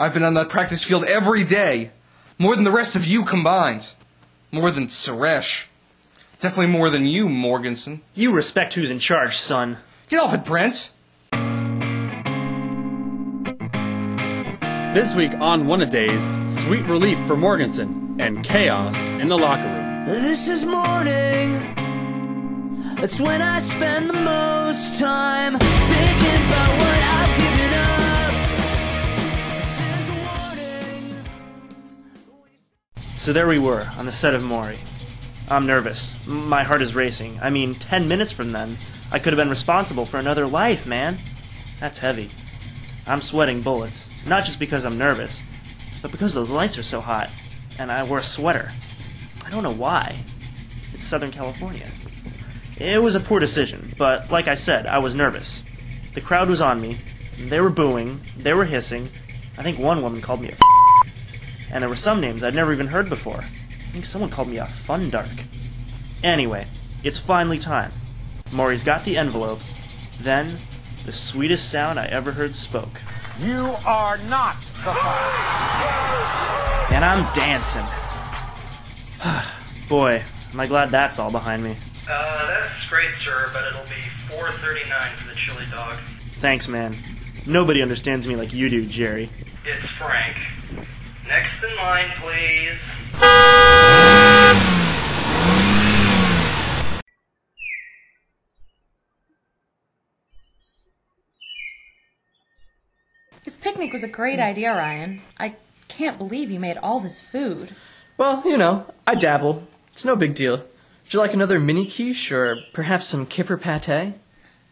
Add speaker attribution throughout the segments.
Speaker 1: I've been on that practice field every day. More than the rest of you combined. More than Suresh. Definitely more than you, Morganson.
Speaker 2: You respect who's in charge, son.
Speaker 1: Get off it, Brent.
Speaker 3: This week on One a Days, sweet relief for Morganson and chaos in the locker room.
Speaker 4: This is morning. It's when I spend the most time thinking about what I've given up.
Speaker 2: So there we were, on the set of Maury. I'm nervous. My heart is racing. I mean, 10 minutes from then, I could have been responsible for another life, man. That's heavy. I'm sweating bullets. Not just because I'm nervous, but because those lights are so hot. And I wore a sweater. I don't know why. It's Southern California. It was a poor decision, but like I said, I was nervous. The crowd was on me. They were booing. They were hissing. I think one woman called me a and there were some names I'd never even heard before. I think someone called me a fun dark. Anyway, it's finally time. Maury's got the envelope. Then, the sweetest sound I ever heard spoke.
Speaker 5: You are not the father.
Speaker 2: And I'm dancing. Boy, am I glad that's all behind me.
Speaker 6: Uh, that's great, sir, but it'll be 439 for the chili dog.
Speaker 2: Thanks, man. Nobody understands me like you do, Jerry.
Speaker 6: It's Frank. Next in line, please.
Speaker 7: This picnic was a great idea, Ryan. I can't believe you made all this food.
Speaker 8: Well, you know, I dabble. It's no big deal. Would you like another mini quiche or perhaps some kipper pate?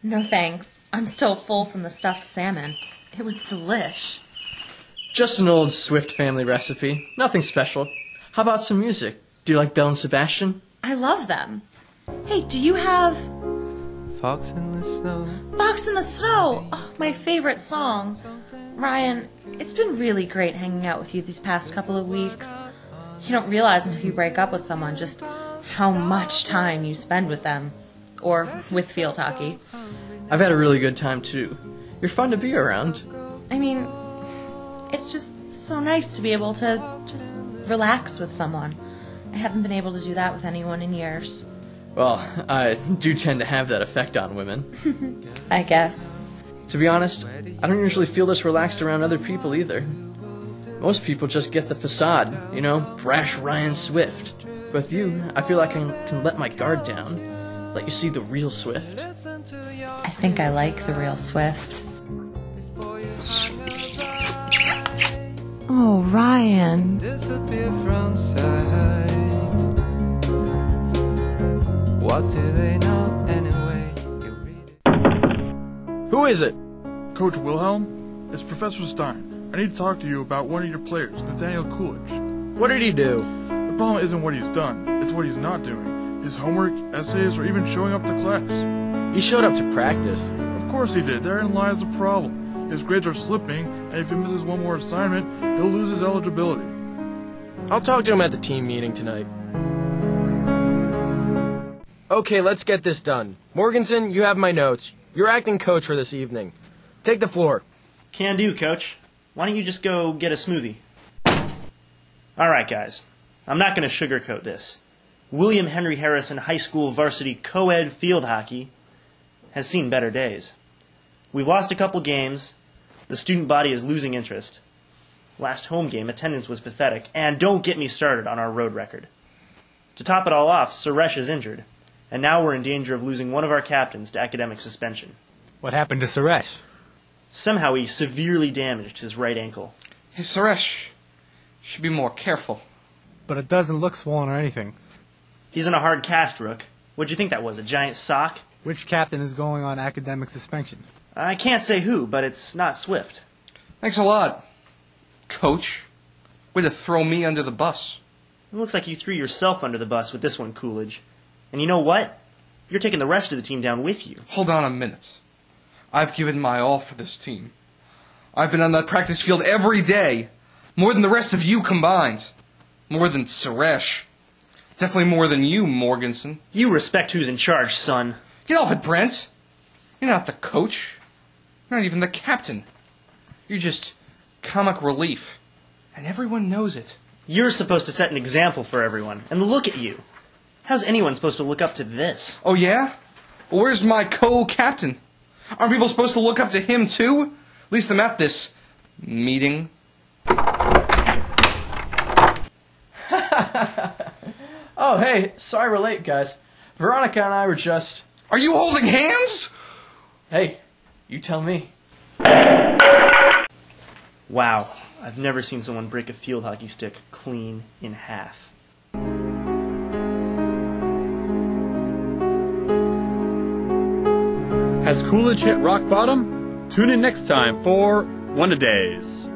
Speaker 7: No thanks. I'm still full from the stuffed salmon. It was delish.
Speaker 8: Just an old Swift family recipe. Nothing special. How about some music? Do you like Belle and Sebastian?
Speaker 7: I love them. Hey, do you have
Speaker 9: Fox in the snow.
Speaker 7: Fox in the Snow? Oh, my favorite song. Ryan, it's been really great hanging out with you these past couple of weeks. You don't realize until you break up with someone just how much time you spend with them. Or with field hockey.
Speaker 8: I've had a really good time too. You're fun to be around.
Speaker 7: I mean, it's just so nice to be able to just relax with someone. I haven't been able to do that with anyone in years.
Speaker 8: Well, I do tend to have that effect on women.
Speaker 7: I guess.
Speaker 8: To be honest, I don't usually feel this relaxed around other people either. Most people just get the facade, you know, brash Ryan Swift. With you, I feel like I can let my guard down, let you see the real Swift.
Speaker 7: I think I like the real Swift. Oh, Ryan.
Speaker 9: Disappear from sight. What do they know anyway? You read it.
Speaker 10: Who is it?
Speaker 11: Coach Wilhelm, it's Professor Stein. I need to talk to you about one of your players, Nathaniel Coolidge.
Speaker 10: What did he do?
Speaker 11: The problem isn't what he's done, it's what he's not doing. His homework, essays, or even showing up to class.
Speaker 10: He showed up to practice.
Speaker 11: Of course he did, therein lies the problem. His grades are slipping, and if he misses one more assignment, he'll lose his eligibility.
Speaker 10: I'll talk to him at the team meeting tonight. Okay, let's get this done. Morganson, you have my notes. You're acting coach for this evening. Take the floor.
Speaker 2: Can do, coach. Why don't you just go get a smoothie? Alright, guys. I'm not going to sugarcoat this. William Henry Harrison High School varsity co ed field hockey has seen better days. We've lost a couple games. The student body is losing interest. Last home game, attendance was pathetic, and don't get me started on our road record. To top it all off, Suresh is injured, and now we're in danger of losing one of our captains to academic suspension.
Speaker 12: What happened to Suresh?
Speaker 2: Somehow he severely damaged his right ankle.
Speaker 1: Hey, Suresh. Should be more careful.
Speaker 12: But it doesn't look swollen or anything.
Speaker 2: He's in a hard cast, Rook. What'd you think that was, a giant sock?
Speaker 12: Which captain is going on academic suspension?
Speaker 2: I can't say who, but it's not Swift.
Speaker 1: Thanks a lot, Coach. Way to throw me under the bus.
Speaker 2: It looks like you threw yourself under the bus with this one, Coolidge. And you know what? You're taking the rest of the team down with you.
Speaker 1: Hold on a minute. I've given my all for this team. I've been on that practice field every day. More than the rest of you combined. More than Suresh. Definitely more than you, Morganson.
Speaker 2: You respect who's in charge, son.
Speaker 1: Get off it, Brent. You're not the coach. You're not even the captain. You're just comic relief. And everyone knows it.
Speaker 2: You're supposed to set an example for everyone, and look at you. How's anyone supposed to look up to this?
Speaker 1: Oh, yeah? Well, where's my co captain? Aren't people supposed to look up to him, too? At least I'm at this meeting.
Speaker 8: Oh, hey, sorry we're late, guys. Veronica and I were just.
Speaker 1: Are you holding hands?
Speaker 8: Hey, you tell me.
Speaker 2: Wow, I've never seen someone break a field hockey stick clean in half.
Speaker 3: Has Coolidge hit rock bottom? Tune in next time for One a Days.